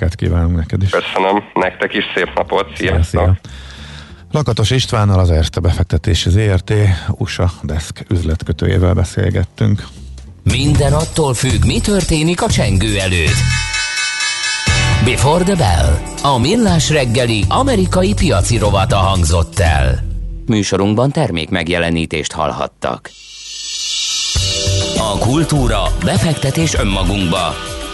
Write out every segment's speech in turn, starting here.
munkát kívánunk neked is. Köszönöm, nektek is szép napot, sziasztok! Szia, szia. Lakatos Istvánnal az Erste befektetési ZRT USA Desk üzletkötőjével beszélgettünk. Minden attól függ, mi történik a csengő előtt. Before the Bell. A millás reggeli amerikai piaci rovata hangzott el. Műsorunkban termék megjelenítést hallhattak. A kultúra, befektetés önmagunkba.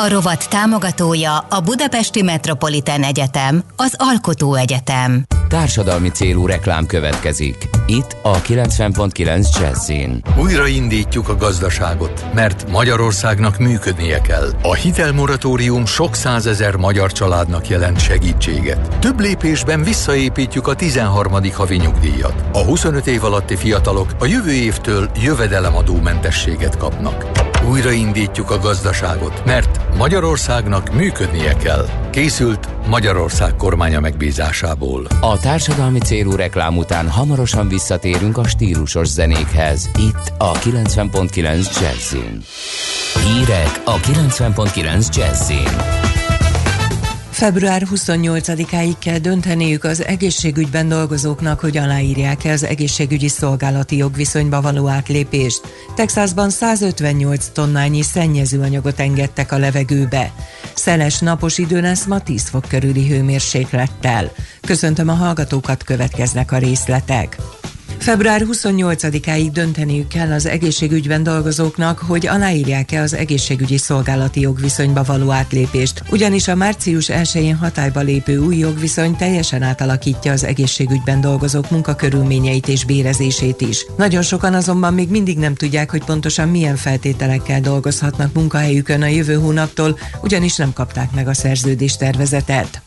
A rovat támogatója a Budapesti Metropolitán Egyetem, az Alkotó Egyetem. Társadalmi célú reklám következik. Itt a 90.9 Jazzin. Újraindítjuk a gazdaságot, mert Magyarországnak működnie kell. A hitelmoratórium sok százezer magyar családnak jelent segítséget. Több lépésben visszaépítjük a 13. havi nyugdíjat. A 25 év alatti fiatalok a jövő évtől jövedelemadómentességet kapnak. Újraindítjuk a gazdaságot, mert Magyarországnak működnie kell. Készült Magyarország kormánya megbízásából. A társadalmi célú reklám után hamarosan visszatérünk a stílusos zenékhez. Itt a 90.9 Jazzin. Hírek a 90.9 Jazzin. Február 28-áig kell dönteniük az egészségügyben dolgozóknak, hogy aláírják-e az egészségügyi szolgálati jogviszonyba való átlépést. Texasban 158 tonnányi szennyezőanyagot engedtek a levegőbe. Szeles napos idő lesz ma 10 fok körüli hőmérséklettel. Köszöntöm a hallgatókat, következnek a részletek. Február 28-áig dönteniük kell az egészségügyben dolgozóknak, hogy aláírják-e az egészségügyi szolgálati jogviszonyba való átlépést, ugyanis a március 1-én hatályba lépő új jogviszony teljesen átalakítja az egészségügyben dolgozók munkakörülményeit és bérezését is. Nagyon sokan azonban még mindig nem tudják, hogy pontosan milyen feltételekkel dolgozhatnak munkahelyükön a jövő hónaptól, ugyanis nem kapták meg a szerződés tervezetet.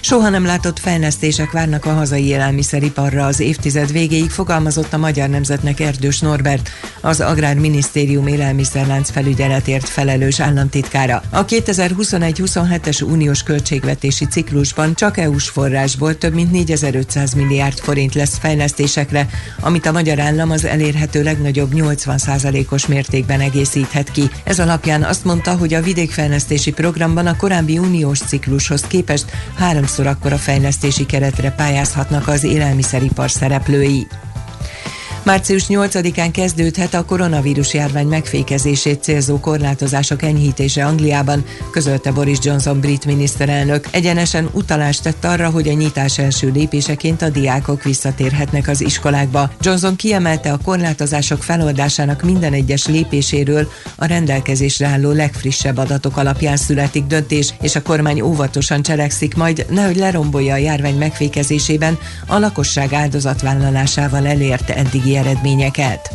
Soha nem látott fejlesztések várnak a hazai élelmiszeriparra az évtized végéig, fogalmazott a Magyar Nemzetnek Erdős Norbert, az Agrárminisztérium élelmiszerlánc felügyeletért felelős államtitkára. A 2021-27-es uniós költségvetési ciklusban csak EU-s forrásból több mint 4500 milliárd forint lesz fejlesztésekre, amit a magyar állam az elérhető legnagyobb 80%-os mértékben egészíthet ki. Ez alapján azt mondta, hogy a vidékfejlesztési programban a korábbi uniós ciklushoz képest három háromszor akkora fejlesztési keretre pályázhatnak az élelmiszeripar szereplői. Március 8-án kezdődhet a koronavírus járvány megfékezését célzó korlátozások enyhítése Angliában, közölte Boris Johnson brit miniszterelnök. Egyenesen utalást tett arra, hogy a nyitás első lépéseként a diákok visszatérhetnek az iskolákba. Johnson kiemelte a korlátozások feloldásának minden egyes lépéséről a rendelkezésre álló legfrissebb adatok alapján születik döntés, és a kormány óvatosan cselekszik majd, nehogy lerombolja a járvány megfékezésében a lakosság áldozatvállalásával elért eddigi eredményeket.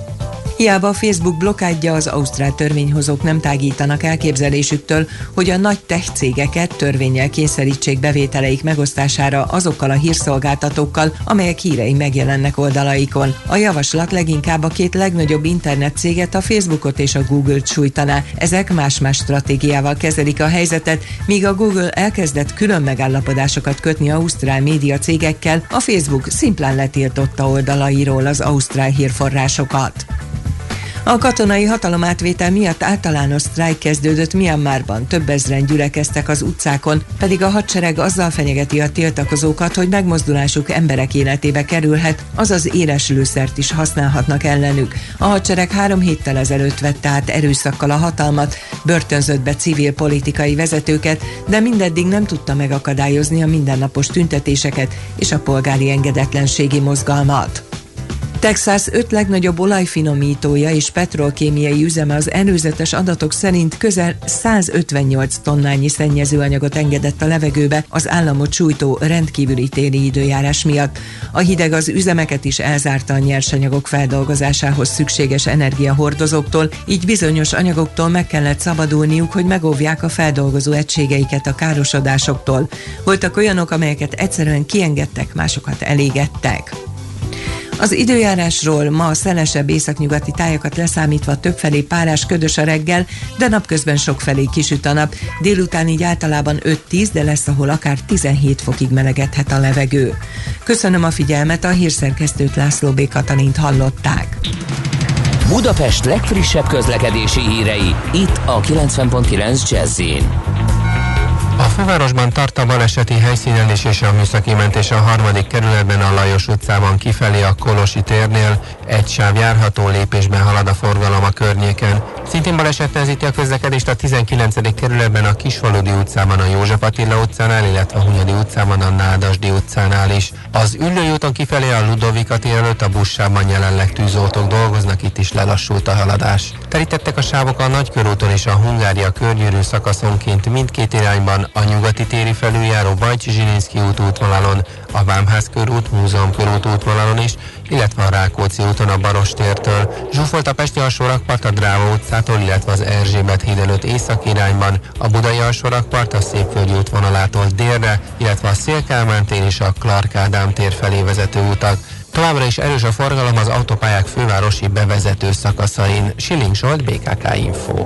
Hiába a Facebook blokkádja az ausztrál törvényhozók nem tágítanak elképzelésüktől, hogy a nagy tech cégeket törvényel kényszerítsék bevételeik megosztására azokkal a hírszolgáltatókkal, amelyek hírei megjelennek oldalaikon. A javaslat leginkább a két legnagyobb internet céget, a Facebookot és a Google-t sújtaná. Ezek más-más stratégiával kezelik a helyzetet, míg a Google elkezdett külön megállapodásokat kötni ausztrál média cégekkel, a Facebook szimplán letiltotta oldalairól az ausztrál hírforrásokat. A katonai hatalomátvétel miatt általános sztrájk kezdődött Myanmarban. Több ezren gyülekeztek az utcákon, pedig a hadsereg azzal fenyegeti a tiltakozókat, hogy megmozdulásuk emberek életébe kerülhet, azaz éles lőszert is használhatnak ellenük. A hadsereg három héttel ezelőtt vette át erőszakkal a hatalmat, börtönzött be civil politikai vezetőket, de mindeddig nem tudta megakadályozni a mindennapos tüntetéseket és a polgári engedetlenségi mozgalmat. Texas öt legnagyobb olajfinomítója és petrolkémiai üzeme az előzetes adatok szerint közel 158 tonnányi szennyezőanyagot engedett a levegőbe az államot sújtó rendkívüli téli időjárás miatt. A hideg az üzemeket is elzárta a nyersanyagok feldolgozásához szükséges energiahordozóktól, így bizonyos anyagoktól meg kellett szabadulniuk, hogy megóvják a feldolgozó egységeiket a károsodásoktól. Voltak olyanok, amelyeket egyszerűen kiengedtek, másokat elégettek. Az időjárásról ma a szelesebb északnyugati tájakat leszámítva többfelé párás ködös a reggel, de napközben sokfelé kisüt a nap. Délután így általában 5-10, de lesz, ahol akár 17 fokig melegedhet a levegő. Köszönöm a figyelmet, a hírszerkesztőt László B. Katalint hallották. Budapest legfrissebb közlekedési hírei, itt a 90.9 jazz a fővárosban tart a baleseti helyszínelés és a műszaki mentés a harmadik kerületben a Lajos utcában kifelé a Kolosi térnél. Egy sáv járható lépésben halad a forgalom a környéken. Szintén baleset nehezíti a közlekedést a 19. kerületben a Kisfaludi utcában a József Attila utcánál, illetve a Hunyadi utcában a Nádasdi utcánál is. Az Üllői úton kifelé a Ludovika tér előtt a buszsában jelenleg tűzoltók dolgoznak, itt is lelassult a haladás. Terítettek a sávok a Nagykörúton és a Hungária körgyűrű szakaszonként mindkét irányban a nyugati téri felüljáró Bajcsi Zsilinszki út útvonalon, a Vámház körút, Múzeum körút útvonalon is, illetve a Rákóczi úton a Barostértől. Zsúfolt a Pesti alsórakpart a Dráva utcától, illetve az Erzsébet híd előtt észak irányban, a Budai alsórakpart a Szépvölgyi útvonalától délre, illetve a Szélkálmán tér és a Clark Ádám tér felé vezető utak. Továbbra is erős a forgalom az autópályák fővárosi bevezető szakaszain. Siling Zsolt, BKK Info.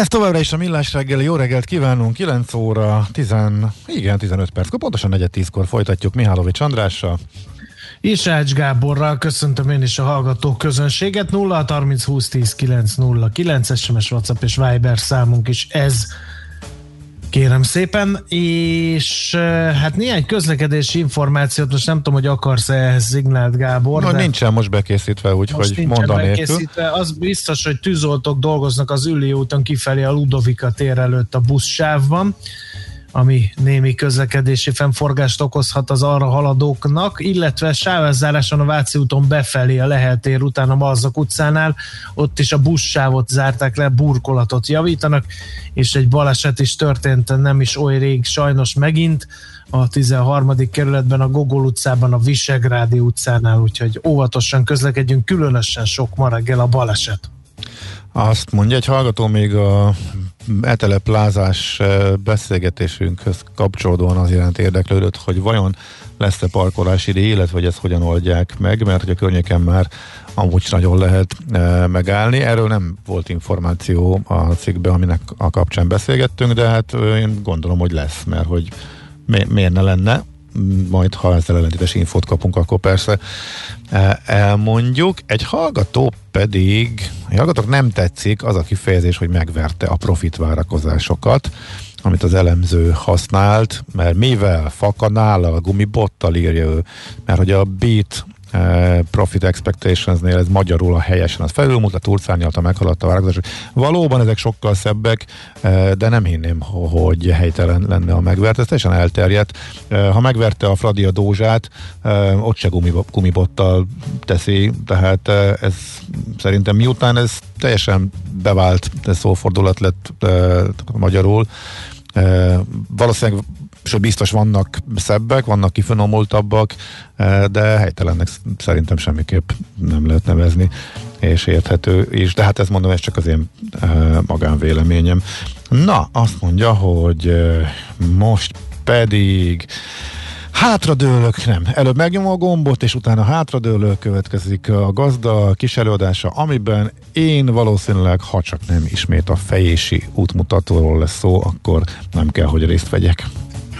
Ez továbbra is a Millás reggeli. Jó reggelt kívánunk. 9 óra 10, igen, 15 perc. Pontosan 4-10-kor folytatjuk Mihálovics Andrással. És Ács Gáborral köszöntöm én is a hallgató közönséget. 0 30 20 10 9 0 9 SMS, WhatsApp és Viber számunk is ez Kérem szépen, és hát néhány közlekedési információt, most nem tudom, hogy akarsz-e ehhez szignált, Gábor. No, de nincsen most bekészítve, úgyhogy mondani bekészítve. Az biztos, hogy tűzoltók dolgoznak az Üli úton kifelé a Ludovika tér előtt a buszsávban ami némi közlekedési fennforgást okozhat az arra haladóknak, illetve sávzáráson a Váci úton befelé a Leheltér után a Balzak utcánál, ott is a buszsávot zárták le, burkolatot javítanak, és egy baleset is történt nem is oly rég, sajnos megint, a 13. kerületben, a Gogol utcában, a Visegrádi utcánál, úgyhogy óvatosan közlekedjünk, különösen sok ma reggel a baleset. Azt mondja egy hallgató még a eteleplázás eh, beszélgetésünkhöz kapcsolódóan az iránt érdeklődött, hogy vajon lesz-e parkolási díj, illetve hogy ezt hogyan oldják meg, mert hogy a környéken már amúgy nagyon lehet e, megállni. Erről nem volt információ a cikkben, aminek a kapcsán beszélgettünk, de hát én gondolom, hogy lesz, mert hogy mi, miért ne lenne majd ha ezzel ellentétes infót kapunk, akkor persze e, elmondjuk. Egy hallgató pedig, a hallgatók nem tetszik az a kifejezés, hogy megverte a profit várakozásokat, amit az elemző használt, mert mivel fakanállal, gumibottal írja ő, mert hogy a beat Eh, profit expectationsnél ez magyarul a helyesen, az felülmutat, túlszárnyalta, meghaladta a várakozás. Valóban ezek sokkal szebbek, eh, de nem hinném, hogy helytelen lenne a megvert. Ez teljesen elterjedt. Eh, ha megverte a Fradi a Dózsát, ott se gumibottal teszi, tehát ez szerintem miután ez teljesen bevált, ez szófordulat lett magyarul, valószínűleg és biztos vannak szebbek, vannak kifinomultabbak, eh, de helytelennek szerintem semmiképp nem lehet nevezni, és érthető is, de hát ezt mondom, ez csak az én eh, magánvéleményem. Na, azt mondja, hogy eh, most pedig Hátradőlök, nem. Előbb megnyomom a gombot, és utána hátradőlök következik a gazda kis előadása, amiben én valószínűleg, ha csak nem ismét a fejési útmutatóról lesz szó, akkor nem kell, hogy részt vegyek.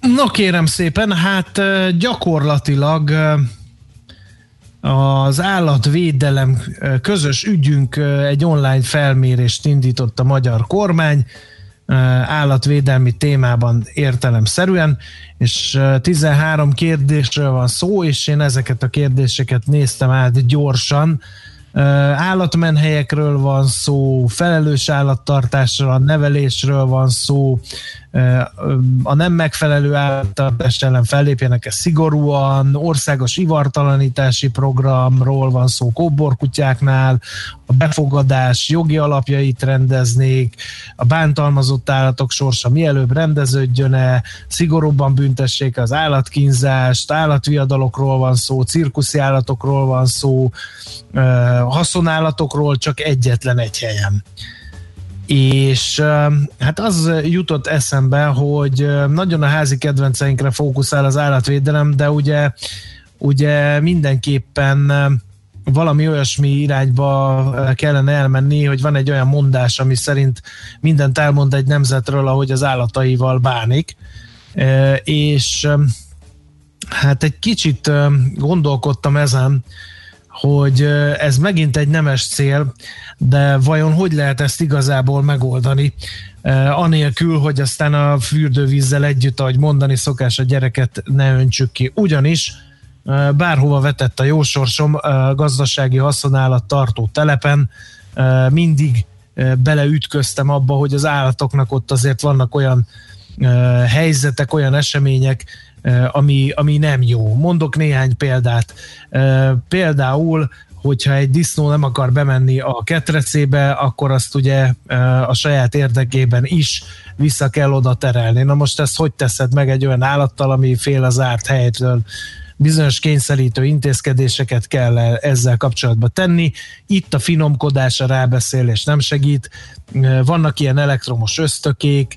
No kérem szépen, hát gyakorlatilag az állatvédelem közös ügyünk egy online felmérést indított a magyar kormány állatvédelmi témában értelemszerűen, és 13 kérdésről van szó, és én ezeket a kérdéseket néztem át gyorsan, állatmenhelyekről van szó, felelős állattartásról, nevelésről van szó, a nem megfelelő állattartás ellen fellépjenek -e szigorúan, országos ivartalanítási programról van szó kóborkutyáknál, a befogadás jogi alapjait rendeznék, a bántalmazott állatok sorsa mielőbb rendeződjön-e, szigorúbban büntessék az állatkínzást, állatviadalokról van szó, cirkuszi állatokról van szó, haszonállatokról csak egyetlen egy helyen és hát az jutott eszembe, hogy nagyon a házi kedvenceinkre fókuszál az állatvédelem, de ugye, ugye mindenképpen valami olyasmi irányba kellene elmenni, hogy van egy olyan mondás, ami szerint mindent elmond egy nemzetről, ahogy az állataival bánik, és hát egy kicsit gondolkodtam ezen, hogy ez megint egy nemes cél, de vajon hogy lehet ezt igazából megoldani, anélkül, hogy aztán a fürdővízzel együtt, ahogy mondani szokás, a gyereket ne öntsük ki. Ugyanis bárhova vetett a jósorsom gazdasági haszonállat tartó telepen, mindig beleütköztem abba, hogy az állatoknak ott azért vannak olyan helyzetek, olyan események, ami, ami nem jó. Mondok néhány példát. Például hogyha egy disznó nem akar bemenni a ketrecébe, akkor azt ugye a saját érdekében is vissza kell oda terelni. Na most ezt hogy teszed meg egy olyan állattal, ami fél az árt helytől? bizonyos kényszerítő intézkedéseket kell ezzel kapcsolatban tenni. Itt a finomkodás, a rábeszélés nem segít. Vannak ilyen elektromos ösztökék,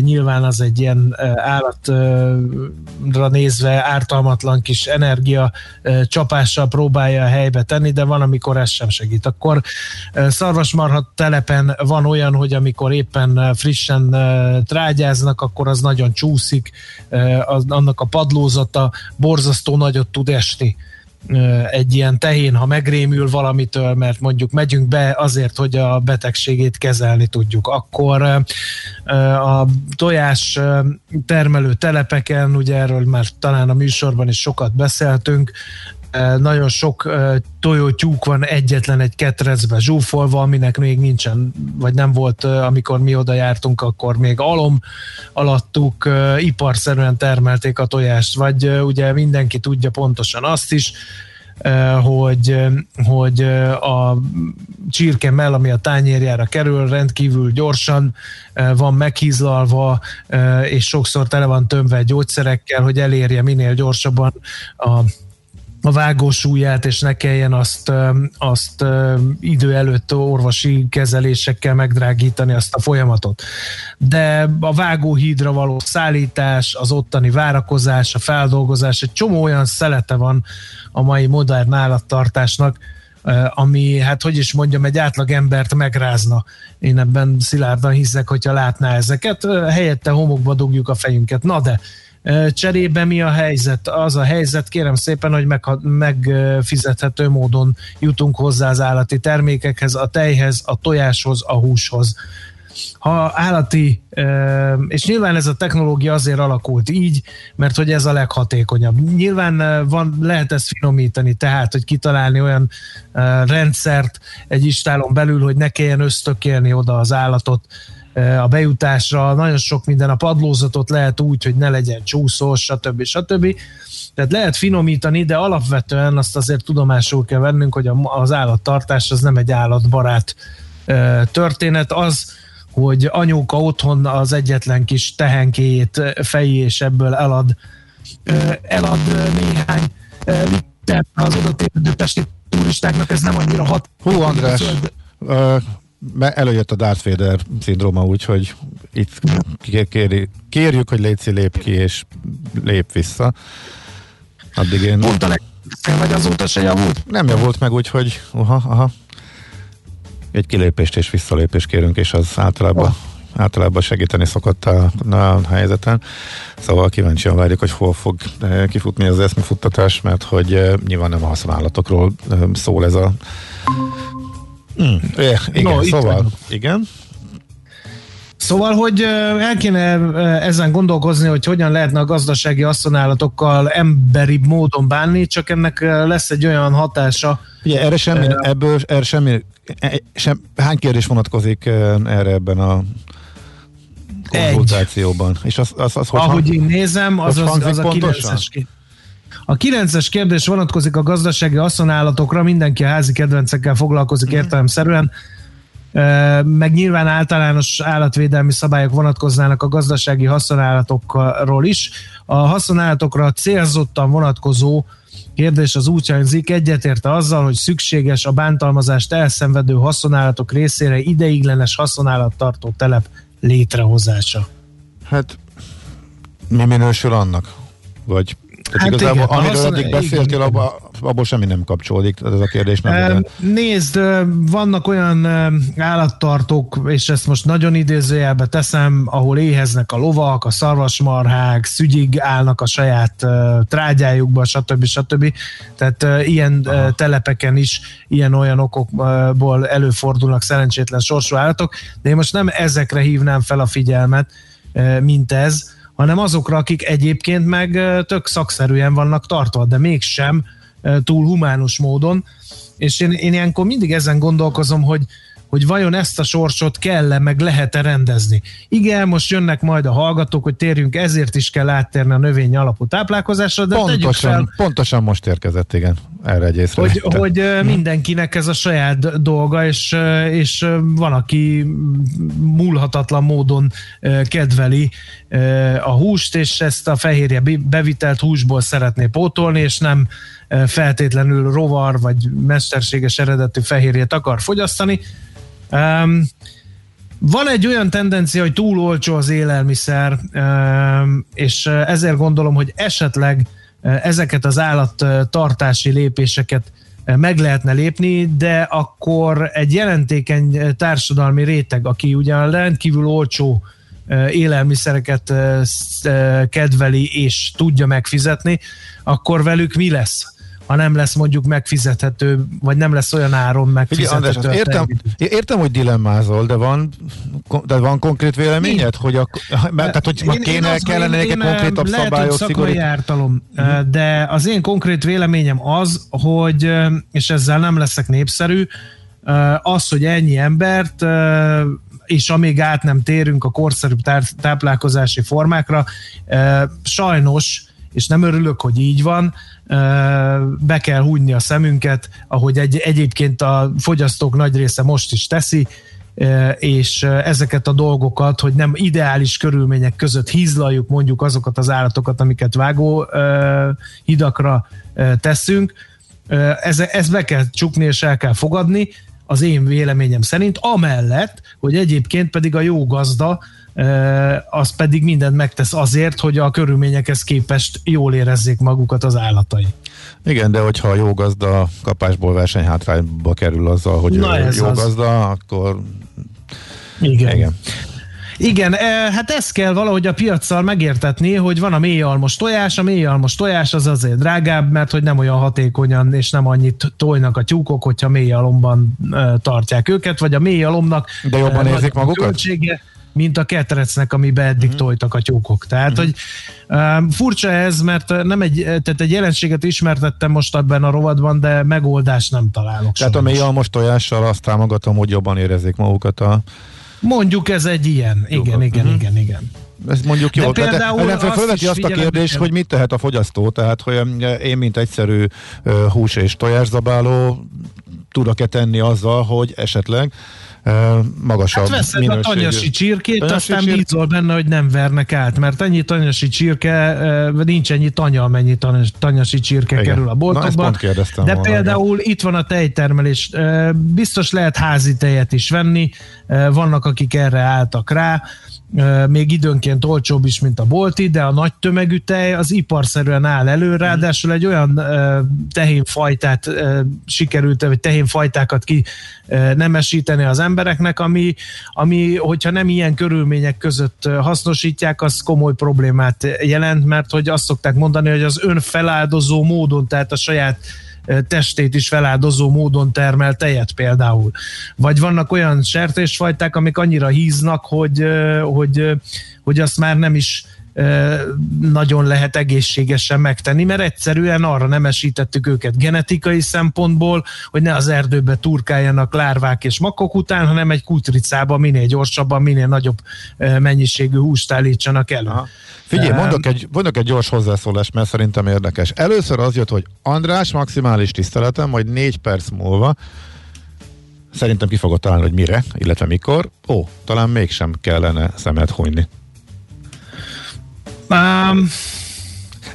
nyilván az egy ilyen állatra nézve ártalmatlan kis energia csapással próbálja a helybe tenni, de van, amikor ez sem segít. Akkor szarvasmarha telepen van olyan, hogy amikor éppen frissen trágyáznak, akkor az nagyon csúszik, annak a padlózata borzasztó nagyot tud esni egy ilyen tehén, ha megrémül valamitől, mert mondjuk megyünk be azért, hogy a betegségét kezelni tudjuk, akkor a tojás termelő telepeken, ugye erről már talán a műsorban is sokat beszéltünk, nagyon sok tojótyúk van egyetlen egy ketrecbe zsúfolva, aminek még nincsen, vagy nem volt, amikor mi oda jártunk, akkor még alom alattuk, iparszerűen termelték a tojást, vagy ugye mindenki tudja pontosan azt is, hogy, hogy a csirke mell, ami a tányérjára kerül, rendkívül gyorsan van meghízlalva, és sokszor tele van tömve gyógyszerekkel, hogy elérje minél gyorsabban a a vágósúlyát, és ne kelljen azt, azt idő előtt orvosi kezelésekkel megdrágítani azt a folyamatot. De a vágóhídra való szállítás, az ottani várakozás, a feldolgozás, egy csomó olyan szelete van a mai modern állattartásnak, ami, hát hogy is mondjam, egy átlag embert megrázna. Én ebben szilárdan hiszek, hogyha látná ezeket. Helyette homokba dugjuk a fejünket. Na de, Cserébe mi a helyzet? Az a helyzet, kérem szépen, hogy meg, megfizethető módon jutunk hozzá az állati termékekhez, a tejhez, a tojáshoz, a húshoz. Ha állati, és nyilván ez a technológia azért alakult így, mert hogy ez a leghatékonyabb. Nyilván van, lehet ezt finomítani, tehát, hogy kitalálni olyan rendszert egy istálon belül, hogy ne kelljen ösztökélni oda az állatot, a bejutásra, nagyon sok minden, a padlózatot lehet úgy, hogy ne legyen csúszós, stb. stb. Tehát lehet finomítani, de alapvetően azt azért tudomásul kell vennünk, hogy az állattartás az nem egy állatbarát történet. Az, hogy anyóka otthon az egyetlen kis tehenkéjét fejé, és ebből elad, elad néhány liter az oda pesti turistáknak, ez nem annyira hat. Hú, András, előjött a Darth Vader szindróma, úgyhogy itt kéri, kérjük, hogy Léci lép ki és lép vissza. Addig én... Mondta leg... vagy azóta se javult? Nem javult meg, úgyhogy aha, aha. Egy kilépést és visszalépést kérünk, és az általában oh általában segíteni szokott a, a helyzeten. Szóval kíváncsian várjuk, hogy hol fog eh, kifutni az eszmefuttatás, mert hogy eh, nyilván nem a használatokról eh, szól ez a Mm, igen, no, szóval, igen. Szóval, hogy el kéne ezen gondolkozni, hogy hogyan lehetne a gazdasági asszonálatokkal emberi módon bánni, csak ennek lesz egy olyan hatása. Ugye erre semmi, ebből erre semmi, e, sem, hány kérdés vonatkozik erre ebben a konzultációban? Egy. És az, az, az, hogy Ahogy hang, én nézem, az, az, az a 9-es a kilences kérdés vonatkozik a gazdasági asszonállatokra, mindenki a házi kedvencekkel foglalkozik mm. értelemszerűen, meg nyilván általános állatvédelmi szabályok vonatkoznának a gazdasági haszonállatokról is. A haszonállatokra célzottan vonatkozó kérdés az úgy hangzik, egyetérte azzal, hogy szükséges a bántalmazást elszenvedő haszonállatok részére ideiglenes haszonállattartó telep létrehozása. Hát mi minősül annak? Vagy tehát hát igazából, igen, amiről addig beszéltél, abba, abból semmi nem kapcsolódik, ez a kérdés nem. Nézd, vannak olyan állattartók, és ezt most nagyon idézőjelbe teszem, ahol éheznek a lovak, a szarvasmarhák, szügyig állnak a saját trágyájukba, stb. stb. Tehát ilyen Aha. telepeken is ilyen-olyan okokból előfordulnak szerencsétlen sorsú állatok, de én most nem ezekre hívnám fel a figyelmet, mint ez, hanem azokra, akik egyébként meg tök szakszerűen vannak tartva, de mégsem túl humánus módon. És én, én ilyenkor mindig ezen gondolkozom, hogy, hogy vajon ezt a sorsot kell-e, meg lehet-e rendezni. Igen, most jönnek majd a hallgatók, hogy térjünk, ezért is kell áttérni a növény alapú táplálkozásra, de pontosan, fel, pontosan most érkezett, igen, erre egy Hogy, hogy hm. mindenkinek ez a saját dolga, és, és van, aki múlhatatlan módon kedveli a húst, és ezt a fehérje bevitelt húsból szeretné pótolni, és nem feltétlenül rovar vagy mesterséges eredetű fehérjét akar fogyasztani, van egy olyan tendencia, hogy túl olcsó az élelmiszer, és ezért gondolom, hogy esetleg ezeket az állattartási lépéseket meg lehetne lépni, de akkor egy jelentékeny társadalmi réteg, aki ugyan rendkívül olcsó élelmiszereket kedveli és tudja megfizetni, akkor velük mi lesz? ha nem lesz mondjuk megfizethető, vagy nem lesz olyan áron megfizethető. Figyelj, András, értem, értem, hogy dilemmázol, de van, de van konkrét véleményed? Hogy a, mert, tehát, hogy én, kéne, én kellene egy konkrétabb lehet, szabályot szigorít... ártalom, uh-huh. de az én konkrét véleményem az, hogy, és ezzel nem leszek népszerű, az, hogy ennyi embert és amíg át nem térünk a korszerűbb táplálkozási formákra, sajnos, és nem örülök, hogy így van, be kell hújni a szemünket, ahogy egy, egyébként a fogyasztók nagy része most is teszi, és ezeket a dolgokat, hogy nem ideális körülmények között hízlaljuk mondjuk azokat az állatokat, amiket vágó hidakra teszünk, ez, ez be kell csukni és el kell fogadni, az én véleményem szerint, amellett, hogy egyébként pedig a jó gazda az pedig mindent megtesz azért, hogy a körülményekhez képest jól érezzék magukat az állatai. Igen, de hogyha a jó gazda kapásból versenyhátrányba kerül azzal, hogy Na jó az. gazda, akkor igen. igen. Igen, hát ezt kell valahogy a piaccal megértetni, hogy van a mélyalmos tojás, a mélyalmos tojás az azért drágább, mert hogy nem olyan hatékonyan és nem annyit tojnak a tyúkok, hogyha mélyalomban tartják őket, vagy a mélyalomnak De jobban érzik magukat? Költsége, mint a ketrecnek, amiben eddig uh-huh. tojtak a tyúkok. Tehát, uh-huh. hogy um, furcsa ez, mert nem egy, tehát egy jelenséget ismertettem most ebben a rovadban, de megoldást nem találok. Tehát a most tojással azt támogatom, hogy jobban érezzék magukat a Mondjuk ez egy ilyen. Igen, igen, igen, uh-huh. igen, igen. Ez mondjuk jó. De például de, azt, azt, azt a kérdést, hogy mit tehet a fogyasztó. Tehát, hogy én, mint egyszerű hús és tojászabáló tudok-e tenni azzal, hogy esetleg magasabb hát veszed minőségű. a tanyasi csirkét, tanyasi aztán csirke... bízol benne, hogy nem vernek át, mert ennyi tanyasi csirke, nincs ennyi tanya, amennyi tanyasi csirke Igen. kerül a boltokba. De volna, például igen. itt van a tejtermelés, biztos lehet házi tejet is venni, vannak akik erre álltak rá, még időnként olcsóbb is, mint a bolti, de a nagy tömegű tej az iparszerűen áll elő, ráadásul egy olyan tehénfajtát sikerült, vagy tehénfajtákat ki nemesíteni az embereknek, ami, ami, hogyha nem ilyen körülmények között hasznosítják, az komoly problémát jelent, mert hogy azt szokták mondani, hogy az önfeláldozó módon, tehát a saját testét is feláldozó módon termel tejet például. Vagy vannak olyan sertésfajták, amik annyira híznak, hogy, hogy, hogy azt már nem is nagyon lehet egészségesen megtenni, mert egyszerűen arra nemesítettük őket genetikai szempontból, hogy ne az erdőbe turkáljanak lárvák és makok után, hanem egy kutricába minél gyorsabban, minél nagyobb mennyiségű húst állítsanak elő. Aha. Figyelj, mondok egy, mondok egy gyors hozzászólást, mert szerintem érdekes. Először az jött, hogy András maximális tiszteletem, majd négy perc múlva szerintem ki fogod találni, hogy mire, illetve mikor. Ó, talán mégsem kellene szemet hunyni. Um,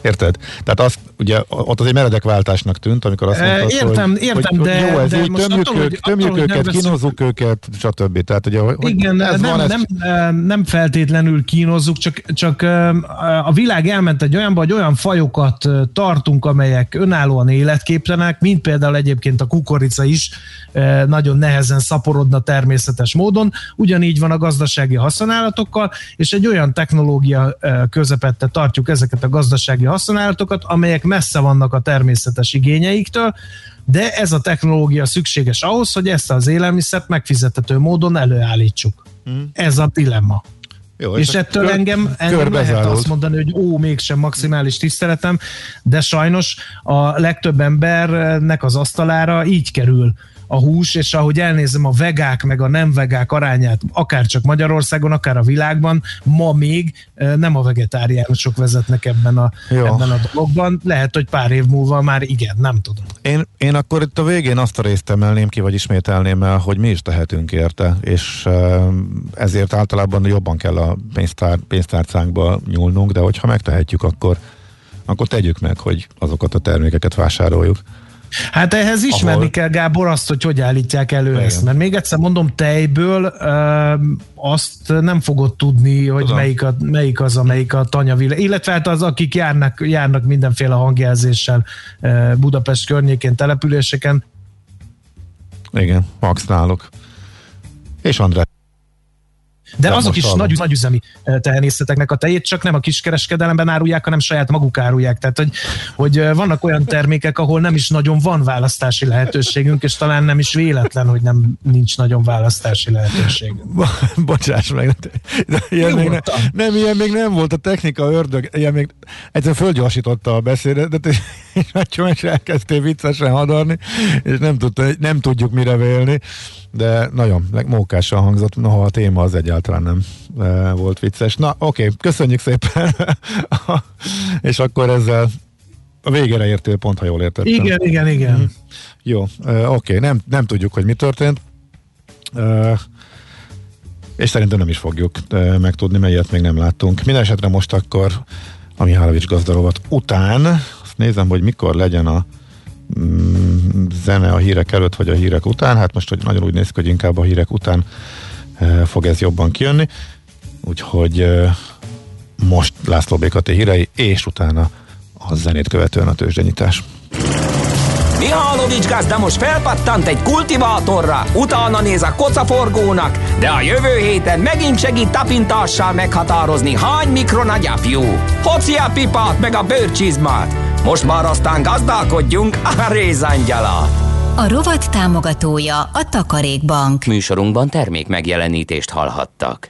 Érted? Tehát azt, ugye ott az egy meredekváltásnak tűnt, amikor azt mondtad, értem, hogy, értem, hogy, de, jó, ez de így, tömjük, attól, ők, tömjük attól, őket, kínozzuk őket, stb. Tehát, ugye, hogy Igen, ez nem, van, nem, ez... nem feltétlenül kínozzuk, csak, csak a világ elment egy olyanba, hogy olyan fajokat tartunk, amelyek önállóan életképtelenek, mint például egyébként a kukorica is nagyon nehezen szaporodna természetes módon. Ugyanígy van a gazdasági használatokkal, és egy olyan technológia közepette tartjuk ezeket a gazdasági használatokat, amelyek messze vannak a természetes igényeiktől, de ez a technológia szükséges ahhoz, hogy ezt az élelmiszert megfizethető módon előállítsuk. Mm. Ez a dilemma. Jó, és, és ettől kör, engem, engem lehet azt mondani, hogy ó, mégsem maximális tiszteletem, de sajnos a legtöbb embernek az asztalára így kerül a hús, és ahogy elnézem a vegák meg a nem vegák arányát, akár csak Magyarországon, akár a világban, ma még nem a vegetáriánusok vezetnek ebben a, ebben a dologban. Lehet, hogy pár év múlva már igen, nem tudom. Én, én akkor itt a végén azt a részt emelném ki, vagy ismételném el, hogy mi is tehetünk érte, és ezért általában jobban kell a pénztár, pénztárcánkba nyúlnunk, de hogyha megtehetjük, akkor, akkor tegyük meg, hogy azokat a termékeket vásároljuk. Hát ehhez ismerni ahol... kell, Gábor, azt, hogy hogy állítják elő Igen. ezt. Mert még egyszer mondom, tejből ö, azt nem fogod tudni, hogy melyik, a, melyik az, amelyik a tanyavile. Illetve hát az, akik járnak, járnak mindenféle hangjelzéssel ö, Budapest környékén, településeken. Igen, max náluk. És András. De, azok is nagy, nagy üzemi eh, tehenészeteknek a tejét, csak nem a kiskereskedelemben árulják, hanem saját maguk árulják. Tehát, hogy, hogy eh, vannak olyan termékek, ahol nem is nagyon van választási lehetőségünk, és talán nem is véletlen, hogy nem nincs nagyon választási lehetőség. Bocsáss meg, ilyen még ne, nem, ilyen még nem volt a technika ördög, ilyen még egyszerűen fölgyorsította a beszédet, és, és elkezdtél viccesen hadarni, és nem, tudta, nem tudjuk mire vélni de nagyon mókásan hangzott, noha a téma az egyáltalán nem e, volt vicces. Na, oké, okay, köszönjük szépen, és akkor ezzel a végére értél pont, ha jól értettem. Igen, igen, igen. Mm. Jó, e, oké, okay, nem, nem tudjuk, hogy mi történt. E, és szerintem nem is fogjuk e, megtudni, melyet még nem láttunk. Minden esetre most akkor a Mihálovics gazdarovat után, azt nézem, hogy mikor legyen a Mm, zene a hírek előtt, vagy a hírek után. Hát most hogy nagyon úgy néz ki, hogy inkább a hírek után fog ez jobban kijönni. Úgyhogy most László Békati hírei, és utána a zenét követően a tőzsdenyítás. Mihálovics gazda most felpattant egy kultivátorra, utána néz a kocaforgónak, de a jövő héten megint segít tapintással meghatározni, hány mikron a gyapjú. Hoci a pipát meg a bőrcsizmát, most már aztán gazdálkodjunk a rézangyala! A rovat támogatója a Takarékbank. Műsorunkban termék megjelenítést hallhattak.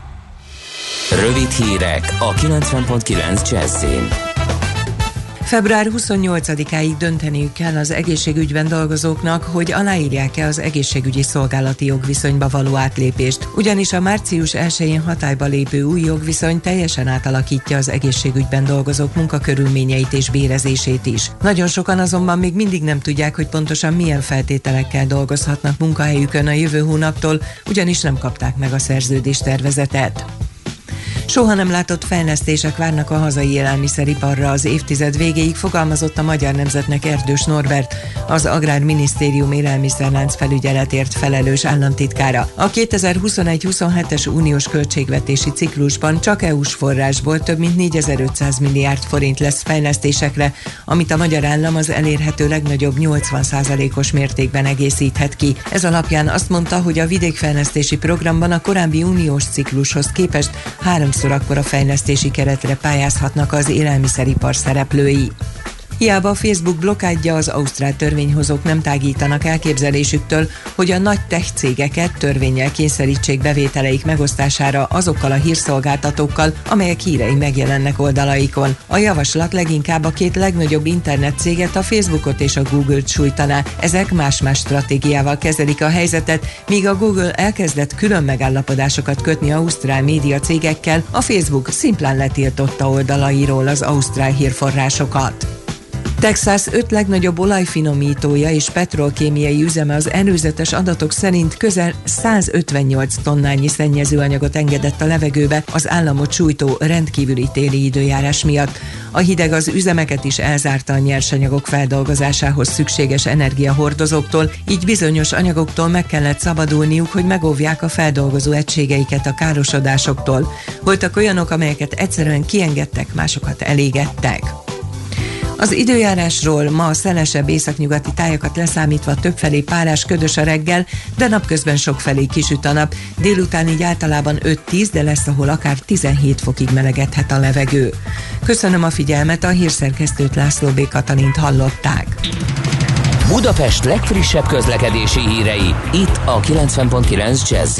Rövid hírek a 90.9 Jazzin. Február 28-áig dönteniük kell az egészségügyben dolgozóknak, hogy aláírják-e az egészségügyi szolgálati jogviszonyba való átlépést, ugyanis a március 1-én hatályba lépő új jogviszony teljesen átalakítja az egészségügyben dolgozók munkakörülményeit és bérezését is. Nagyon sokan azonban még mindig nem tudják, hogy pontosan milyen feltételekkel dolgozhatnak munkahelyükön a jövő hónaptól, ugyanis nem kapták meg a szerződés tervezetet. Soha nem látott fejlesztések várnak a hazai élelmiszeriparra az évtized végéig, fogalmazott a Magyar Nemzetnek Erdős Norbert, az Agrárminisztérium élelmiszerlánc felügyeletért felelős államtitkára. A 2021-27-es uniós költségvetési ciklusban csak EU-s forrásból több mint 4500 milliárd forint lesz fejlesztésekre, amit a magyar állam az elérhető legnagyobb 80%-os mértékben egészíthet ki. Ez alapján azt mondta, hogy a vidékfejlesztési programban a korábbi uniós ciklushoz képest háromszor háromszor a fejlesztési keretre pályázhatnak az élelmiszeripar szereplői. Hiába a Facebook blokádja az ausztrál törvényhozók nem tágítanak elképzelésüktől, hogy a nagy tech cégeket törvényel kényszerítsék bevételeik megosztására azokkal a hírszolgáltatókkal, amelyek hírei megjelennek oldalaikon. A javaslat leginkább a két legnagyobb internet céget, a Facebookot és a Google-t sújtaná. Ezek más-más stratégiával kezelik a helyzetet, míg a Google elkezdett külön megállapodásokat kötni ausztrál média cégekkel, a Facebook szimplán letiltotta oldalairól az ausztrál hírforrásokat. Texas öt legnagyobb olajfinomítója és petrolkémiai üzeme az előzetes adatok szerint közel 158 tonnányi szennyezőanyagot engedett a levegőbe az államot sújtó rendkívüli téli időjárás miatt. A hideg az üzemeket is elzárta a nyersanyagok feldolgozásához szükséges energiahordozóktól, így bizonyos anyagoktól meg kellett szabadulniuk, hogy megóvják a feldolgozó egységeiket a károsodásoktól. Voltak olyanok, amelyeket egyszerűen kiengedtek, másokat elégettek. Az időjárásról ma a szelesebb északnyugati tájakat leszámítva többfelé párás ködös a reggel, de napközben sokfelé kisüt a nap. Délután így általában 5-10, de lesz, ahol akár 17 fokig melegedhet a levegő. Köszönöm a figyelmet, a hírszerkesztőt László B. Katalint hallották. Budapest legfrissebb közlekedési hírei, itt a 90.9 jazz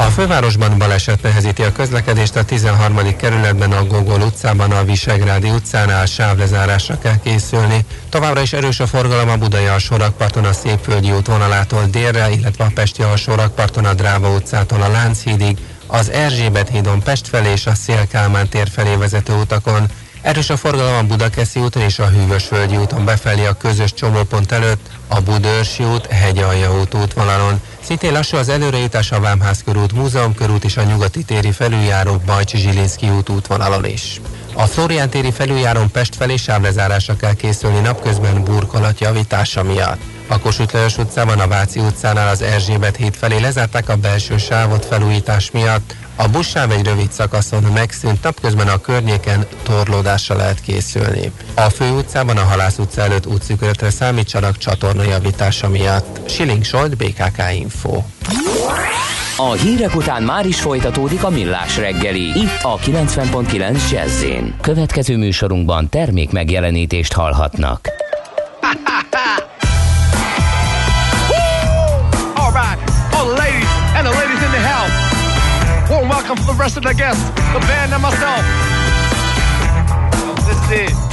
a fővárosban baleset nehezíti a közlekedést a 13. kerületben a Gogol utcában, a Visegrádi utcánál sávlezárásra kell készülni. Továbbra is erős a forgalom a Budai alsórakparton a Szépföldi út vonalától délre, illetve a Pesti alsórakparton a Dráva utcától a Lánchídig, az Erzsébet hídon Pest felé és a Szél-Kálmán tér felé vezető utakon. Erős a forgalom a Budakeszi úton és a Hűvösvölgyi úton befelé a közös csomópont előtt, a Budörsi út, Hegyalja út útvonalon. Szintén lassú az előrejutás a Vámház körút, Múzeum körút és a nyugati téri felüljáró Bajcsi Zsilinszki út útvonalon is. A Florián téri felüljáron Pest felé sávlezárásra kell készülni napközben burkolat javítása miatt. A Kossuth Lajos utcában, a Váci utcánál az Erzsébet híd felé lezárták a belső sávot felújítás miatt. A buszsáv egy rövid szakaszon megszűnt, napközben a környéken torlódásra lehet készülni. A fő utcában, a Halász utca előtt útszűkületre számítsanak csatorna javítása miatt. Siling Solt, BKK Info. A hírek után már is folytatódik a millás reggeli. Itt a 90.9 jazz Következő műsorunkban termék megjelenítést hallhatnak. Welcome for the rest of the guests, the band and myself. This is it.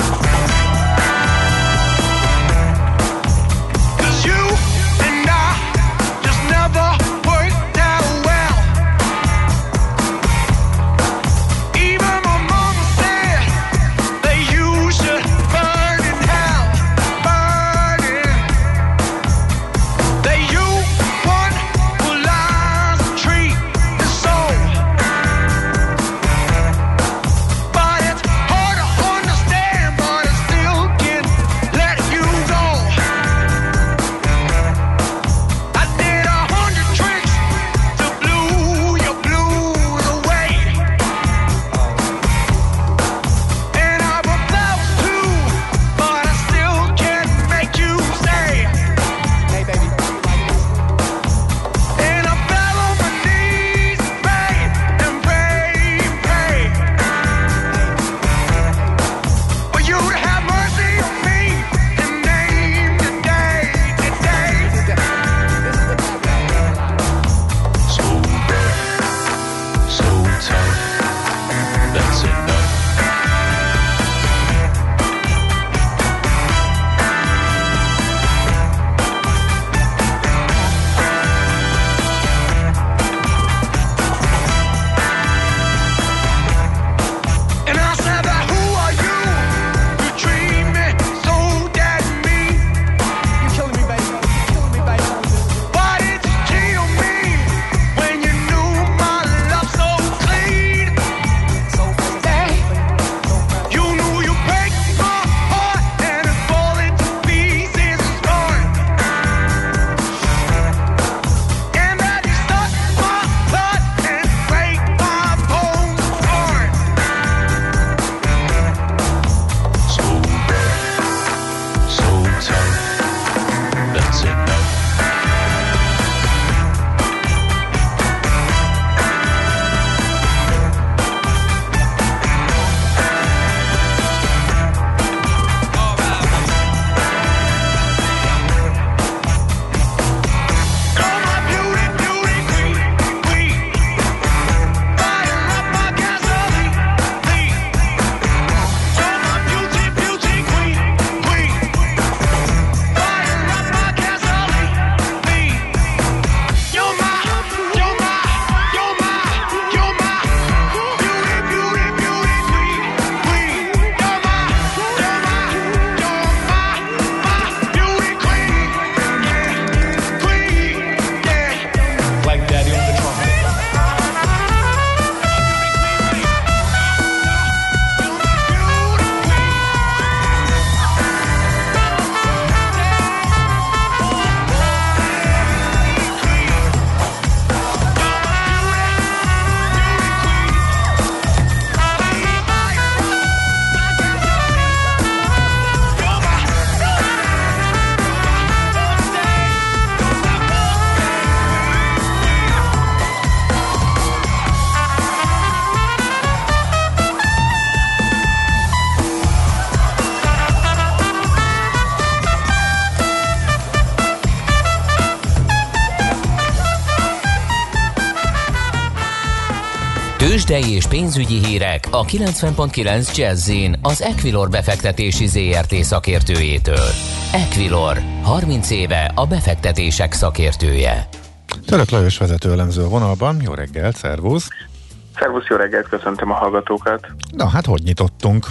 Tőzsdei és pénzügyi hírek a 90.9 jazz az Equilor befektetési ZRT szakértőjétől. Equilor, 30 éve a befektetések szakértője. Török Lajos vezető elemző a vonalban. Jó reggelt, szervusz! Szervusz, jó reggelt, köszöntöm a hallgatókat! Na hát, hogy nyitottunk?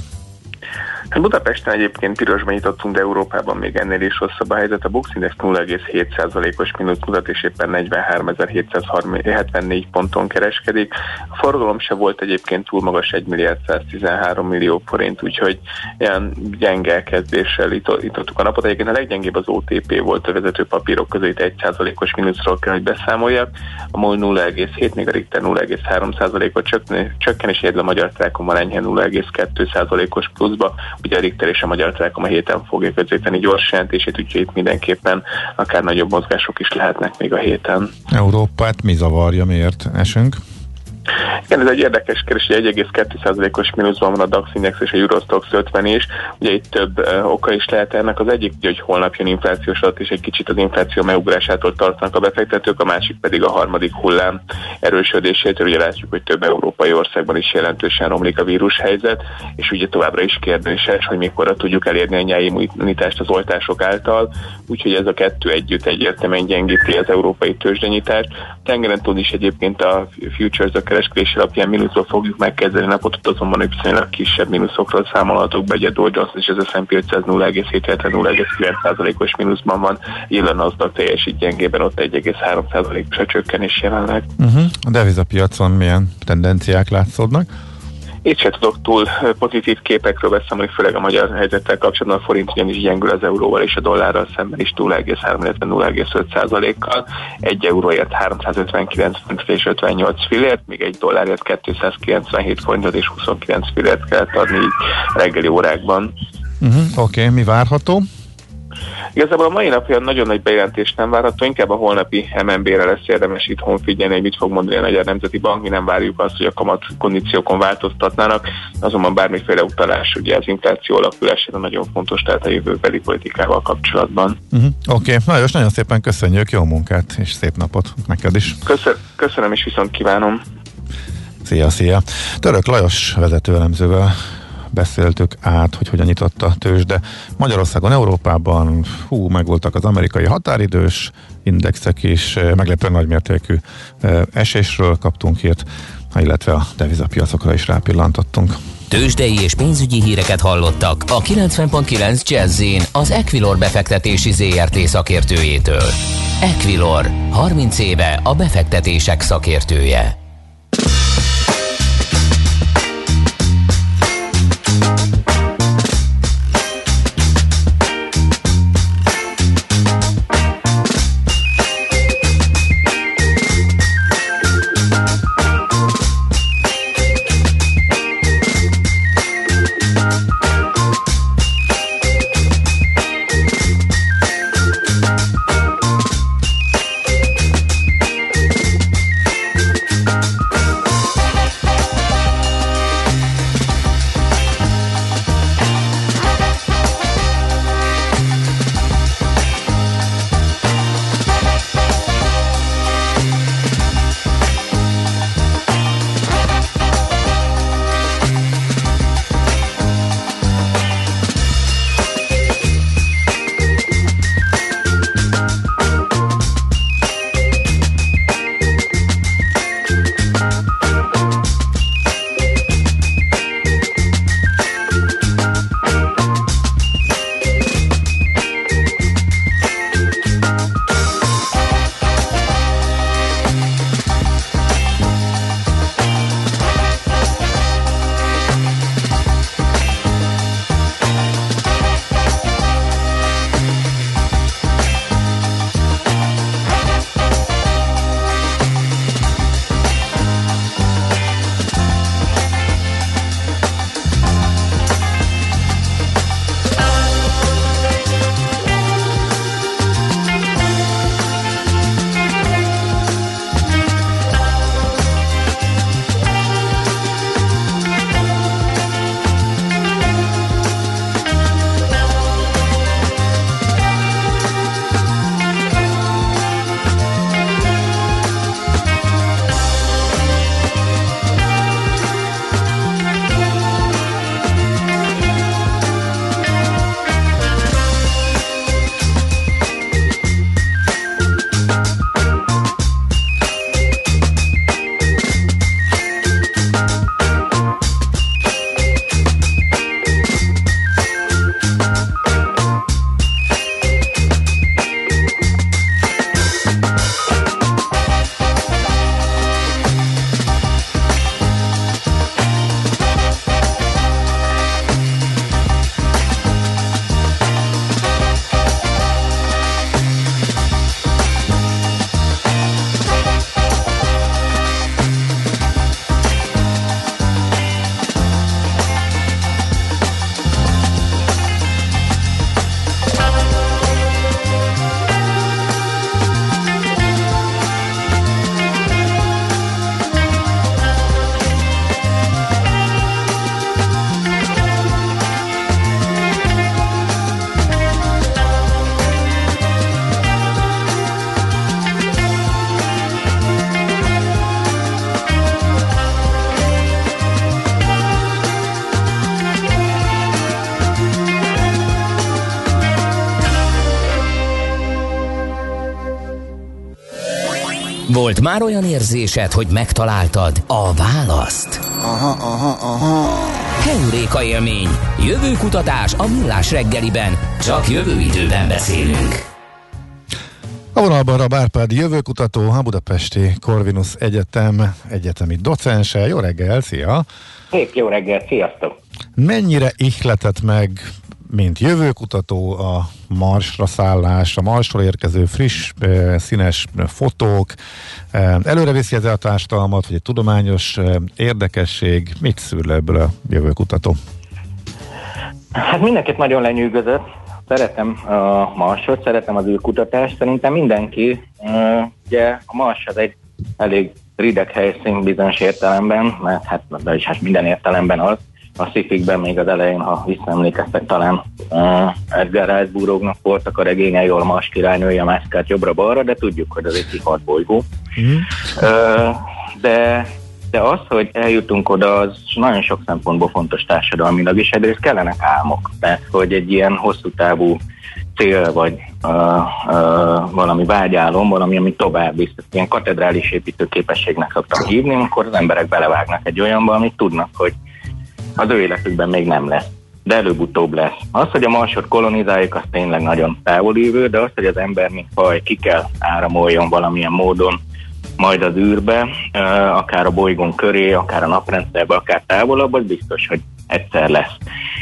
Hát Budapesten egyébként pirosban nyitottunk, de Európában még ennél is rosszabb a helyzet. A Bux Index 0,7%-os mínusz mutat, és éppen 43.774 ponton kereskedik. A forgalom se volt egyébként túl magas, 1 milliárd 113 millió forint, úgyhogy ilyen gyenge kezdéssel itottuk a napot. Egyébként a leggyengébb az OTP volt a vezető papírok között, itt 1%-os mínuszról kell, hogy beszámoljak. A MOL 0,7, még a Richter 0,3%-ot csökken, és a Magyar Telekom van enyhe 0,2%-os pluszba ugye a Richter és a Magyar Telekom a héten fogja közzétenni gyors jelentését, úgyhogy itt mindenképpen akár nagyobb mozgások is lehetnek még a héten. Európát mi zavarja, miért esünk? Igen, ez egy érdekes kérdés, hogy 1,2%-os mínuszban van a DAX Index és a Eurostox 50 is. Ugye itt több uh, oka is lehet ennek. Az egyik, hogy holnap jön inflációs adat, és egy kicsit az infláció megugrásától tartanak a befektetők, a másik pedig a harmadik hullám erősödésétől. Ugye látjuk, hogy több európai országban is jelentősen romlik a vírushelyzet, és ugye továbbra is kérdéses, hogy mikorra tudjuk elérni a nyári immunitást az oltások által. Úgyhogy ez a kettő együtt egyértelműen gyengíti az európai tőzsdenyítást. Tengeren túl is egyébként a futures a kereskedés alapján mínuszról fogjuk megkezdeni napot, azonban viszonylag kisebb mínuszokról számolhatok be, ugye Dow Jones és az S&P 500 0,7-0,9%-os mínuszban van, jelen az a teljesít gyengében, ott 1,3%-os a csökkenés jelenleg. Uh-huh. A devizapiacon milyen tendenciák látszódnak? Itt se tudok túl pozitív képekről beszámolni, főleg a magyar helyzettel kapcsolatban a forint ugyanis gyengül az euróval és a dollárral szemben is 0,3, illetve 0,5 kal Egy euróért 359 fontot és 58 fillért, míg egy dollárért 297 fontot és 29 fillért kellett adni reggeli órákban. Uh-huh, Oké, okay, mi várható? Igazából a mai napja nagyon nagy bejelentés nem várható, inkább a holnapi MNB-re lesz érdemes itthon figyelni, hogy mit fog mondani a Magyar Nemzeti Bank. Mi nem várjuk azt, hogy a kamat kondíciókon változtatnának, azonban bármiféle utalás ugye az infláció alakulására nagyon fontos, tehát a jövőbeli politikával kapcsolatban. Uh-huh. Oké, okay. Lajos, nagyon szépen köszönjük, jó munkát és szép napot neked is. Köszön, köszönöm és viszont kívánom. Szia, szia. Török Lajos vezetőelemzővel beszéltük át, hogy hogyan nyitott a tőzsde. Magyarországon, Európában, hú, megvoltak az amerikai határidős indexek is, eh, meglepően nagymértékű eh, esésről kaptunk hírt, illetve a devizapiacokra is rápillantottunk. Tőzsdei és pénzügyi híreket hallottak a 90.9 jazz az Equilor befektetési ZRT szakértőjétől. Equilor, 30 éve a befektetések szakértője. Volt már olyan érzésed, hogy megtaláltad a választ? Aha, aha, aha. Heuréka élmény. Jövőkutatás a millás reggeliben. Csak jövő időben beszélünk. A vonalban a Bárpád jövőkutató, a Budapesti Corvinus Egyetem egyetemi docense. Jó reggel, szia! Szép jó reggel, sziasztok! Mennyire ihletett meg mint jövőkutató, a Marsra szállás, a Marsról érkező friss, színes fotók, előre viszi a társadalmat, vagy egy tudományos érdekesség, mit szűr le ebből a jövőkutató? Hát mindenkit nagyon lenyűgözött. Szeretem a Marsot, szeretem az űrkutatást, szerintem mindenki. Ugye a Mars az egy elég rideg helyszín bizonyos értelemben, mert hát, de is hát minden értelemben az, a szifikben még az elején, ha visszaemlékeztek, talán uh, Edgar Rice Burrognak voltak a regényei, ahol Mars királynője mászkált jobbra-balra, de tudjuk, hogy ez egy kihalt bolygó. Mm. Uh, de, de az, hogy eljutunk oda, az nagyon sok szempontból fontos társadalmilag, és egyrészt kellenek álmok, mert hogy egy ilyen hosszú távú cél, vagy uh, uh, valami vágyálom, valami, ami tovább visz. Ilyen katedrális építő képességnek szoktam hívni, amikor az emberek belevágnak egy olyanba, amit tudnak, hogy az ő életükben még nem lesz. De előbb-utóbb lesz. Az, hogy a marsot kolonizáljuk, az tényleg nagyon távolívő, de az, hogy az ember, mint faj, ki kell áramoljon valamilyen módon majd az űrbe, akár a bolygón köré, akár a naprendszerbe, akár távolabb, az biztos, hogy egyszer lesz.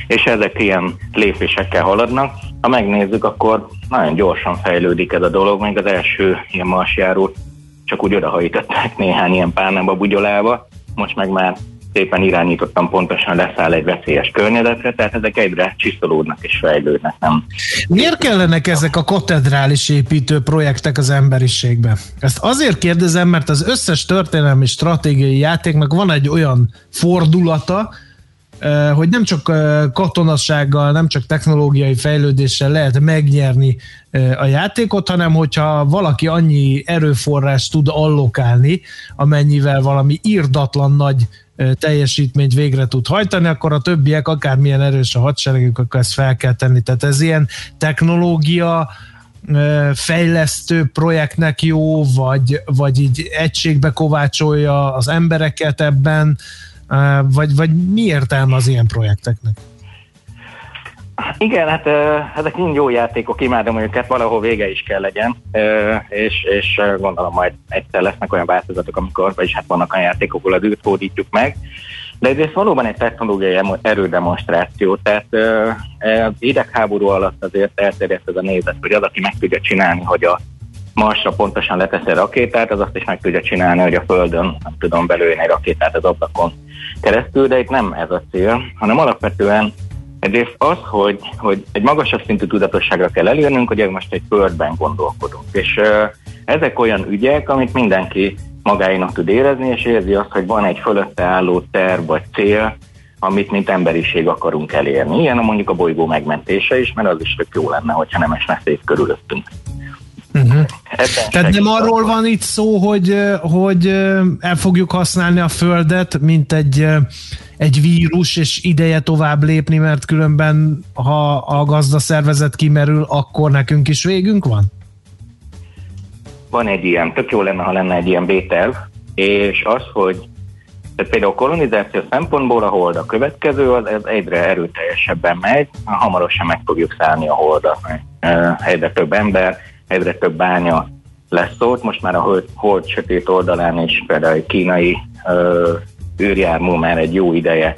És ezek ilyen lépésekkel haladnak. Ha megnézzük, akkor nagyon gyorsan fejlődik ez a dolog, még az első ilyen marsjárót csak úgy odahajították néhány ilyen párnába, bugyolába, most meg már szépen irányítottan pontosan leszáll egy veszélyes környezetre, tehát ezek egyre csiszolódnak és fejlődnek. Nem? Miért kellenek ezek a katedrális építő projektek az emberiségbe? Ezt azért kérdezem, mert az összes történelmi stratégiai játéknak van egy olyan fordulata, hogy nem csak katonassággal, nem csak technológiai fejlődéssel lehet megnyerni a játékot, hanem hogyha valaki annyi erőforrás tud allokálni, amennyivel valami írdatlan nagy teljesítményt végre tud hajtani, akkor a többiek, akármilyen erős a hadseregük, akkor ezt fel kell tenni. Tehát ez ilyen technológia fejlesztő projektnek jó, vagy, vagy így egységbe kovácsolja az embereket ebben, vagy, vagy mi értelme az ilyen projekteknek? Igen, hát ezek mind jó játékok, imádom őket, valahol vége is kell legyen, és, és gondolom majd egyszer lesznek olyan változatok, amikor, vagyis hát vannak olyan játékok, ahol az űrt hódítjuk meg, de ez valóban egy technológiai erődemonstráció, tehát idegháború alatt azért elterjedt ez a nézet, hogy az, aki meg tudja csinálni, hogy a Marsra pontosan letesz egy rakétát, az azt is meg tudja csinálni, hogy a Földön, nem tudom, belőni egy rakétát az ablakon keresztül, de itt nem ez a cél, hanem alapvetően Egyrészt az, hogy, hogy egy magasabb szintű tudatosságra kell elérnünk, hogy most egy földben gondolkodunk. És ezek olyan ügyek, amit mindenki magáinak tud érezni, és érzi azt, hogy van egy fölötte álló terv vagy cél, amit mint emberiség akarunk elérni. Ilyen mondjuk a bolygó megmentése is, mert az is tök jó lenne, hogyha nem esne szét körülöttünk. Uh-huh. Tehát nem arról van itt szó, hogy, hogy el fogjuk használni a Földet, mint egy, egy vírus, és ideje tovább lépni, mert különben, ha a gazda szervezet kimerül, akkor nekünk is végünk van? Van egy ilyen, tök jó lenne, ha lenne egy ilyen B-terv, és az, hogy tehát például kolonizáció szempontból a hold a következő, az ez egyre erőteljesebben megy, hamarosan meg fogjuk szállni a holdat. Egyre több ember, egyre több bánya lesz ott, most már a hold, hold sötét oldalán is például egy kínai űrjármú már egy jó ideje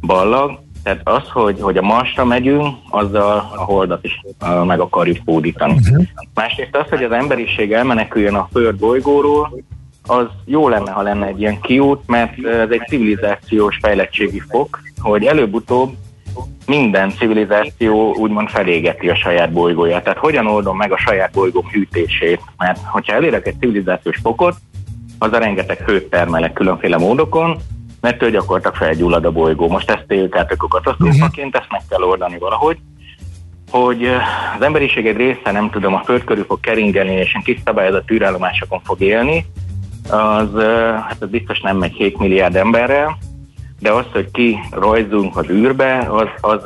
ballag, tehát az, hogy, hogy a Marsra megyünk, azzal a holdat is uh, meg akarjuk hódítani. Uh-huh. Másrészt az, hogy az emberiség elmeneküljön a Föld bolygóról, az jó lenne, ha lenne egy ilyen kiút, mert ez egy civilizációs fejlettségi fok, hogy előbb-utóbb minden civilizáció úgymond felégeti a saját bolygóját. Tehát hogyan oldom meg a saját bolygóm hűtését? Mert hogyha elérek egy civilizációs fokot, az a rengeteg hőt termelek különféle módokon, mert ő gyakorlatilag felgyullad a bolygó. Most ezt éljük át a katasztrófaként, ezt meg kell oldani valahogy hogy az emberiség egy része, nem tudom, a föld körül fog keringeni, és kis szabályozott űrállomásokon fog élni, az, hát az biztos nem megy 7 milliárd emberrel, de az, hogy ki rajzunk az űrbe, az, az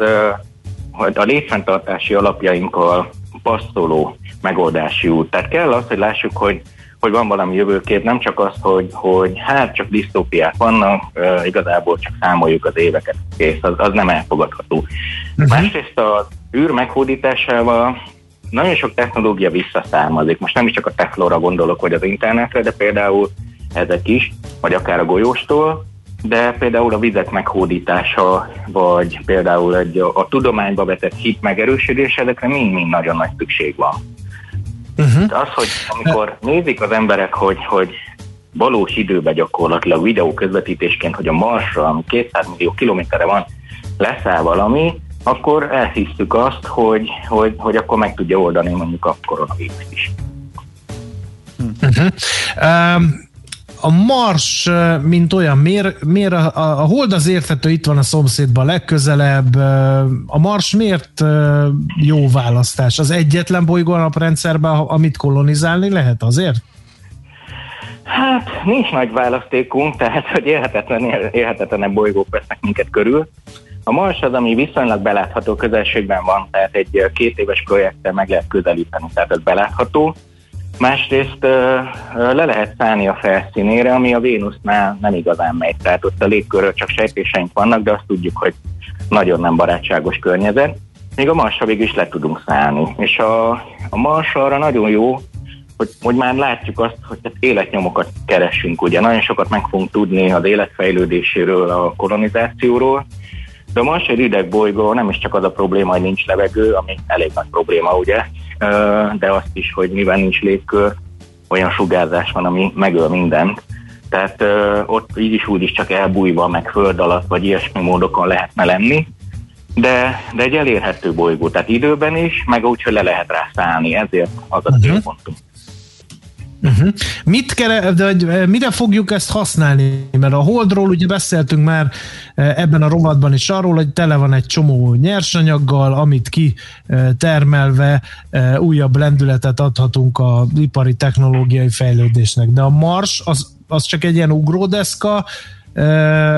hogy a létfenntartási alapjainkkal passzoló megoldási út. Tehát kell az, hogy lássuk, hogy hogy van valami jövőkép, nem csak az, hogy, hogy hát csak disztópiák vannak, uh, igazából csak számoljuk az éveket, kész, az, az nem elfogadható. Uh-huh. Másrészt az űr meghódításával nagyon sok technológia visszaszármazik. Most nem is csak a technolóra gondolok, vagy az internetre, de például ezek is, vagy akár a golyóstól, de például a vizek meghódítása, vagy például egy, a, a tudományba vetett hit megerősödése, ezekre mind-mind nagyon nagy szükség van. Uh-huh. Az, hogy amikor nézik az emberek, hogy, hogy valós időben gyakorlatilag videó közvetítésként, hogy a Marsra, ami 200 millió kilométerre van, leszáll valami, akkor elhisztük azt, hogy, hogy, hogy akkor meg tudja oldani mondjuk a koronavírus is. Uh-huh. Um, a Mars, mint olyan, miért, miért a, a, a Hold az érthető, itt van a szomszédban legközelebb, a Mars miért jó választás? Az egyetlen bolygó a naprendszerben, amit kolonizálni lehet azért? Hát nincs nagy választékunk, tehát hogy élhetetlen, élhetetlen bolygók vesznek minket körül. A Mars az, ami viszonylag belátható közelségben van, tehát egy két éves projekttel meg lehet közelíteni, tehát ez belátható. Másrészt le lehet szállni a felszínére, ami a Vénusznál nem igazán megy. Tehát ott a légkörről csak sejtéseink vannak, de azt tudjuk, hogy nagyon nem barátságos környezet. Még a Marsra végül is le tudunk szállni. És a, a Mars arra nagyon jó, hogy, hogy már látjuk azt, hogy hát életnyomokat keresünk. Ugye nagyon sokat meg fogunk tudni az életfejlődéséről, a kolonizációról, de a Mars egy rideg bolygó, nem is csak az a probléma, hogy nincs levegő, ami elég nagy probléma, ugye, de azt is, hogy mivel nincs légkör, olyan sugárzás van, ami megöl mindent. Tehát ott így is úgy is csak elbújva, meg föld alatt, vagy ilyesmi módokon lehetne lenni, de, de egy elérhető bolygó, tehát időben is, meg úgy, hogy le lehet rá szállni, ezért az a uh-huh. célpontunk. Uh-huh. Mit kere, de, de, mire fogjuk ezt használni? Mert a Holdról ugye beszéltünk már ebben a rovatban is arról, hogy tele van egy csomó nyersanyaggal, amit ki termelve újabb lendületet adhatunk a ipari technológiai fejlődésnek. De a Mars az, az csak egy ilyen ugródeszka,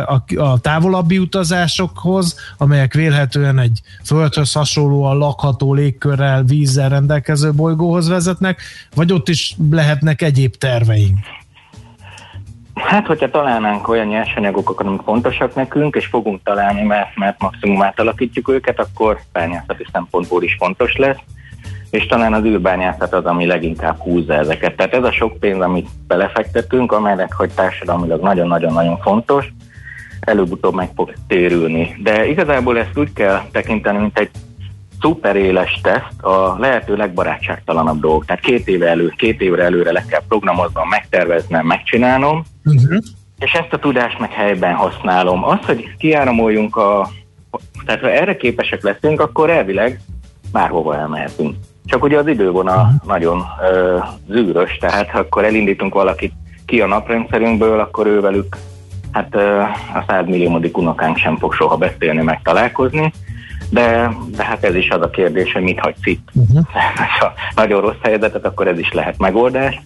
a, a távolabbi utazásokhoz, amelyek vélhetően egy földhöz hasonlóan lakható légkörrel, vízzel rendelkező bolygóhoz vezetnek, vagy ott is lehetnek egyéb terveink? Hát, hogyha találnánk olyan nyersanyagokat, amik fontosak nekünk, és fogunk találni, mert, mert maximum átalakítjuk őket, akkor bányászati szempontból is fontos lesz és talán az űrbányászat az, ami leginkább húzza ezeket. Tehát ez a sok pénz, amit belefektetünk, amelynek, hogy társadalmilag nagyon-nagyon-nagyon fontos, előbb-utóbb meg fog térülni. De igazából ezt úgy kell tekinteni, mint egy szuper éles teszt, a lehető legbarátságtalanabb dolgok. Tehát két éve elő, két évre előre le kell programoznom, megterveznem, megcsinálnom, uh-huh. és ezt a tudást meg helyben használom. Az, hogy kiáramoljunk a... Tehát ha erre képesek leszünk, akkor elvileg bárhova elmehetünk. Csak ugye az idővonal uh-huh. nagyon ö, zűrös, tehát ha akkor elindítunk valakit ki a naprendszerünkből, akkor ővelük hát ö, a százmilliómodik unokánk sem fog soha beszélni, meg találkozni, de, de hát ez is az a kérdés, hogy mit hagysz itt. Uh-huh. ha nagyon rossz helyzetet, akkor ez is lehet megoldás.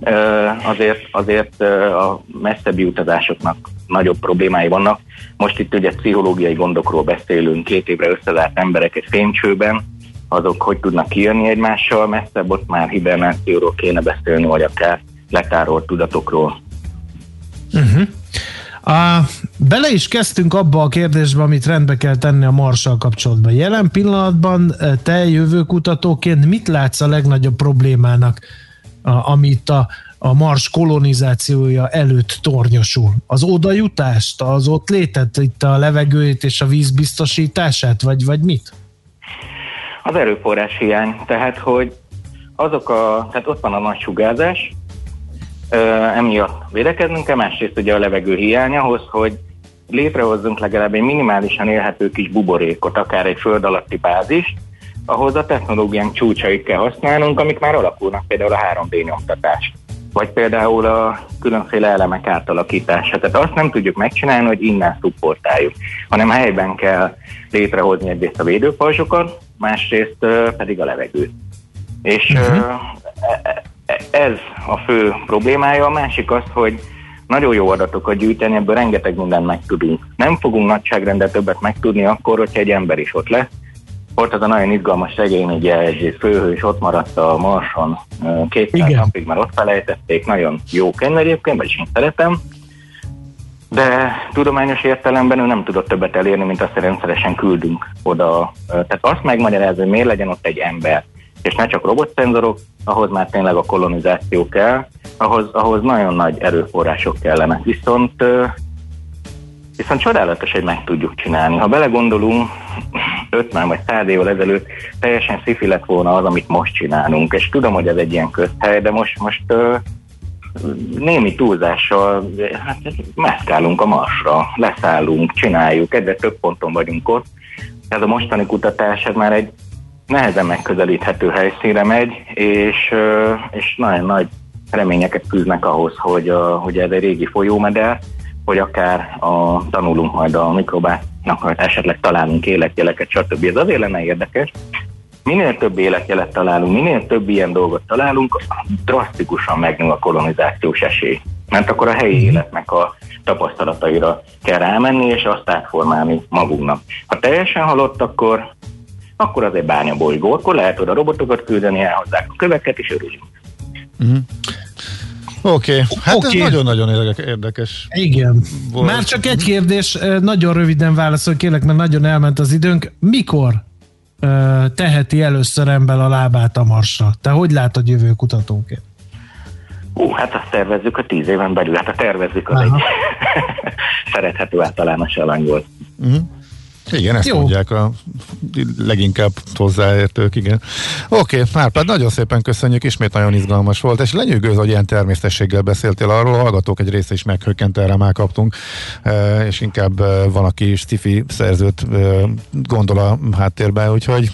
Ö, azért, azért a messzebbi utazásoknak nagyobb problémái vannak. Most itt ugye pszichológiai gondokról beszélünk, két évre összezárt emberek egy fénycsőben, azok hogy tudnak kijönni egymással, messzebb ott már hibernációról kéne beszélni, vagy akár letárolt tudatokról. Uh-huh. A, bele is kezdtünk abba a kérdésbe, amit rendbe kell tenni a Marssal kapcsolatban. Jelen pillanatban eh, te jövőkutatóként mit látsz a legnagyobb problémának, a, amit a, a Mars kolonizációja előtt tornyosul? Az odajutást, az ott létet, itt a levegőjét és a víz biztosítását, vagy, vagy mit? Az erőforrás hiány, tehát hogy azok a, tehát ott van a nagy sugárzás, emiatt védekeznünk kell, másrészt ugye a levegő hiány ahhoz, hogy létrehozzunk legalább egy minimálisan élhető kis buborékot, akár egy föld alatti bázist, ahhoz a technológiánk csúcsait kell használnunk, amik már alakulnak, például a 3D nyomtatás, vagy például a különféle elemek átalakítása. Tehát azt nem tudjuk megcsinálni, hogy innen szupportáljuk, hanem helyben kell létrehozni egyrészt a védőpajzsokat, másrészt pedig a levegőt. És uh-huh. ez a fő problémája. A másik az, hogy nagyon jó adatokat gyűjteni, ebből rengeteg mindent megtudunk. Nem fogunk nagyságrendel többet megtudni akkor, hogyha egy ember is ott lesz, volt az a nagyon izgalmas regény, ugye egy főhős ott maradt a Marson két napig, mert ott felejtették, nagyon jó könyv egyébként, vagyis én szeretem, de tudományos értelemben ő nem tudott többet elérni, mint azt, hogy rendszeresen küldünk oda. Tehát azt megmagyarázni, hogy miért legyen ott egy ember, és ne csak robotszenzorok, ahhoz már tényleg a kolonizáció kell, ahhoz, ahhoz nagyon nagy erőforrások kellene. Viszont Viszont csodálatos, hogy meg tudjuk csinálni. Ha belegondolunk, 50 vagy 100 évvel ezelőtt teljesen szifi lett volna az, amit most csinálunk, és tudom, hogy ez egy ilyen közhely, de most, most némi túlzással hát meszkálunk a marsra, leszállunk, csináljuk, egyre több ponton vagyunk ott. Ez a mostani kutatás, ez már egy nehezen megközelíthető helyszínre megy, és, és nagyon nagy reményeket fűznek ahhoz, hogy, hogy ez egy régi folyómeder, hogy akár a, tanulunk majd a mikrobáknak, esetleg találunk életjeleket, stb. Ez azért lenne érdekes. Minél több életjelet találunk, minél több ilyen dolgot találunk, drasztikusan megnő a kolonizációs esély. Mert akkor a helyi mhm. életnek a tapasztalataira kell rámenni, és azt átformálni magunknak. Ha teljesen halott, akkor akkor az egy bányabolygó, akkor lehet oda robotokat küldeni, elhozzák a köveket, és örülünk. Uh-huh. Oké, okay. hát okay. ez nagyon-nagyon érdekes. Igen. Volt. Már csak egy kérdés, nagyon röviden válaszol, kérlek, mert nagyon elment az időnk. Mikor teheti először ember a lábát a marsra? Te hogy látod jövő kutatóként? Ú, hát azt tervezzük a tíz éven belül, hát a tervezzük az Aha. egy szerethető általános alany Uh-huh. Igen, ezt Jó. mondják a leginkább hozzáértők, igen. Oké, okay, Márpád, nagyon szépen köszönjük, ismét nagyon izgalmas volt, és lenyűgöz, hogy ilyen természetességgel beszéltél arról, a hallgatók egy része is meghökkent, erre már kaptunk, és inkább van, aki stifi szerzőt gondol a háttérbe, úgyhogy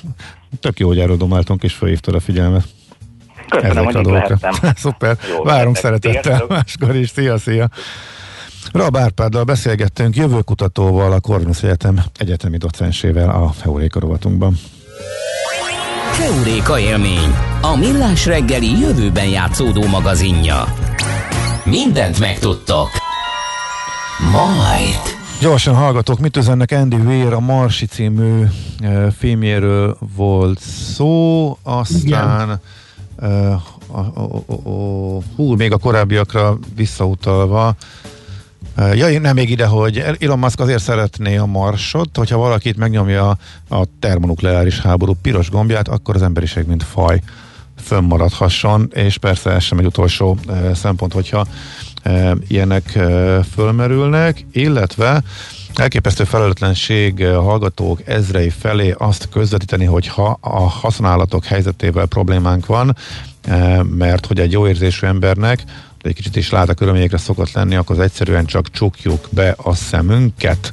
tök jó, hogy erről domáltunk, és felhívtad a figyelmet. Köszönöm, hogy a Szuper, Jó, várunk szeretettel máskor is, szia, szia! Rab Árpáddal beszélgettünk jövőkutatóval, a Corvinus Egyetem egyetemi docensével a Feuréka rovatunkban. Feuréka élmény, a millás reggeli jövőben játszódó magazinja. Mindent megtudtok. Majd. Gyorsan hallgatok, mit üzennek Andy Weir a Marsi című e, filmjéről volt szó, aztán e, a, a, a, a, hú, még a korábbiakra visszautalva, Ja, nem még ide, hogy Elon Musk azért szeretné a Marsot, hogyha valakit megnyomja a termonukleáris háború piros gombját, akkor az emberiség mint faj fönnmaradhasson, és persze ez sem egy utolsó szempont, hogyha ilyenek fölmerülnek, illetve elképesztő felelőtlenség a hallgatók ezrei felé azt közvetíteni, hogy ha a használatok helyzetével problémánk van, mert hogy egy jó érzésű embernek egy kicsit is lát a körülményekre szokott lenni, akkor az egyszerűen csak csukjuk be a szemünket.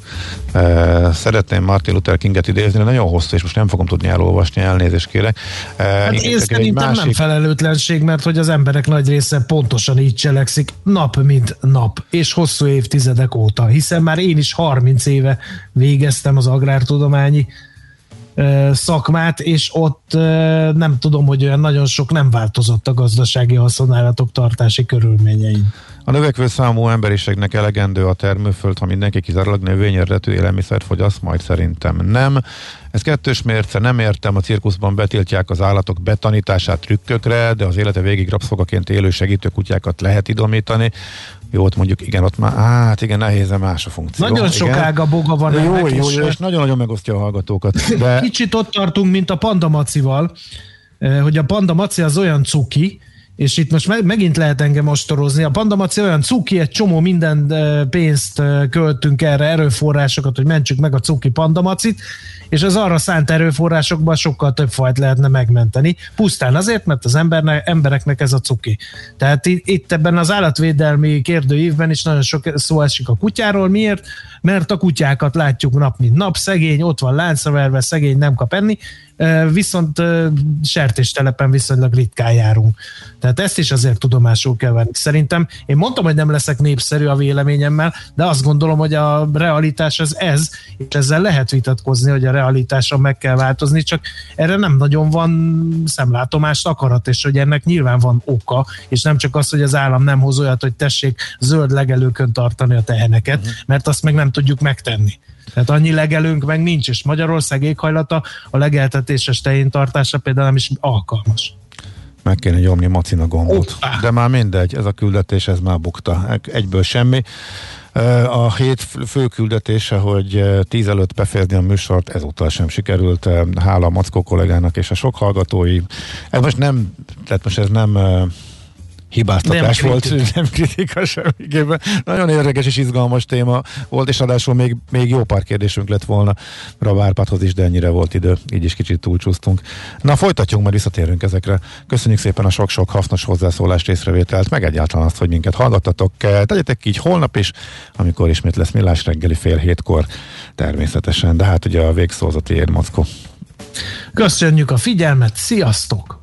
Szeretném Martin Luther Kinget idézni, de nagyon hosszú, és most nem fogom tudni elolvasni, elnézést kérek. Hát én szerintem másik... nem felelőtlenség, mert hogy az emberek nagy része pontosan így cselekszik, nap mint nap, és hosszú évtizedek óta, hiszen már én is 30 éve végeztem az agrártudományi szakmát, és ott nem tudom, hogy olyan nagyon sok nem változott a gazdasági haszonállatok tartási körülményein. A növekvő számú emberiségnek elegendő a termőföld, ha mindenki kizárólag növényeredetű élelmiszert fogyaszt, majd szerintem nem. Ez kettős mérce, nem értem, a cirkuszban betiltják az állatok betanítását trükkökre, de az élete végig rabszolgaként élő segítő kutyákat lehet idomítani. Jó, ott mondjuk igen, ott már, hát igen, nehéz más a funkció. Nagyon sok ága boga van. Jó, jó, jó, jó, és nagyon-nagyon megosztja a hallgatókat. De... Kicsit ott tartunk, mint a Panda Macival, eh, hogy a Panda Maci az olyan cuki, és itt most meg, megint lehet engem ostorozni. A Pandamaci olyan cuki, egy csomó minden pénzt költünk erre, erőforrásokat, hogy mentsük meg a cuki Pandamacit, és az arra szánt erőforrásokban sokkal több fajt lehetne megmenteni, pusztán azért, mert az embernek, embereknek ez a cuki. Tehát itt ebben az állatvédelmi kérdőívben is nagyon sok szó esik a kutyáról. Miért? Mert a kutyákat látjuk nap mint nap, szegény, ott van láncra verve, szegény nem kap enni, viszont sertéstelepen viszonylag ritkán járunk. Tehát ezt is azért tudomásul kell venni. Szerintem én mondtam, hogy nem leszek népszerű a véleményemmel, de azt gondolom, hogy a realitás az ez, és ezzel lehet vitatkozni, hogy a realitáson meg kell változni, csak erre nem nagyon van szemlátomást akarat, és hogy ennek nyilván van oka, és nem csak az, hogy az állam nem hoz olyat, hogy tessék zöld legelőkön tartani a teheneket, uh-huh. mert azt meg nem tudjuk megtenni. Tehát annyi legelőnk meg nincs, és Magyarország éghajlata a legeltetéses tején tartása például nem is alkalmas. Meg kéne nyomni Macina gombot. Opa. De már mindegy, ez a küldetés, ez már bukta. Egyből semmi. A hét fő küldetése, hogy tíz előtt befejezni a műsort, ezúttal sem sikerült. Hála a Mackó kollégának és a sok hallgatói. Ez most nem, tehát most ez nem hibáztatás nem volt, kritika. nem kritika semmiképpen. Nagyon érdekes és izgalmas téma volt, és adásul még, még jó pár kérdésünk lett volna Ravárpáthoz is, de ennyire volt idő, így is kicsit túlcsúsztunk. Na, folytatjunk, majd visszatérünk ezekre. Köszönjük szépen a sok-sok hasznos hozzászólást, észrevételt, meg egyáltalán azt, hogy minket hallgattatok. Tegyetek így holnap is, amikor ismét lesz millás reggeli fél hétkor természetesen, de hát ugye a végszózati tiéd, Mackó. Köszönjük a figyelmet, sziasztok!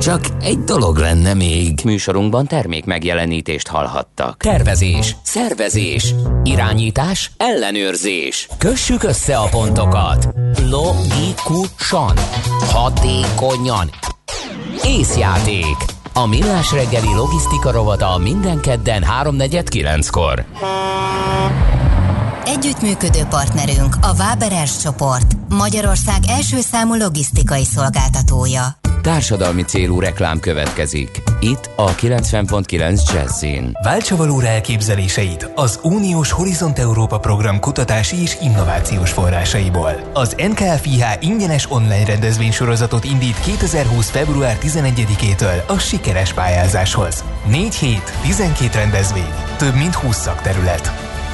Csak egy dolog lenne még. Műsorunkban termék megjelenítést hallhattak. Tervezés, szervezés, irányítás, ellenőrzés. Kössük össze a pontokat. Logikusan, hatékonyan. Észjáték. A Millás reggeli logisztika rovata minden kedden 3.49-kor. Együttműködő partnerünk a Váberes csoport, Magyarország első számú logisztikai szolgáltatója. Társadalmi célú reklám következik. Itt a 90.9 Jazzin. Váltsa valóra elképzeléseit az Uniós Horizont Európa program kutatási és innovációs forrásaiból. Az NKFIH ingyenes online rendezvénysorozatot indít 2020. február 11-től a sikeres pályázáshoz. 4 hét, 12 rendezvény, több mint 20 szakterület.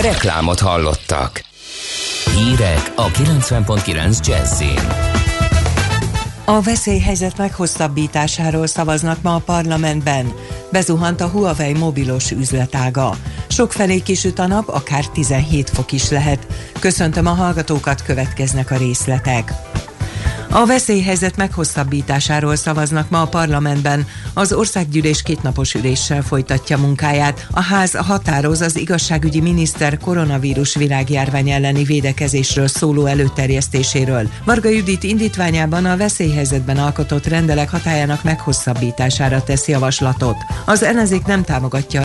Reklámot hallottak. Hírek a 90.9 Jazzin. A veszélyhelyzet meghosszabbításáról szavaznak ma a parlamentben. Bezuhant a Huawei mobilos üzletága. Sokfelé kisüt a nap, akár 17 fok is lehet. Köszöntöm a hallgatókat, következnek a részletek. A veszélyhelyzet meghosszabbításáról szavaznak ma a parlamentben. Az országgyűlés kétnapos üléssel folytatja munkáját. A ház határoz az igazságügyi miniszter koronavírus világjárvány elleni védekezésről szóló előterjesztéséről. Varga Judit indítványában a veszélyhelyzetben alkotott rendelek hatájának meghosszabbítására tesz javaslatot. Az ellenzék nem támogatja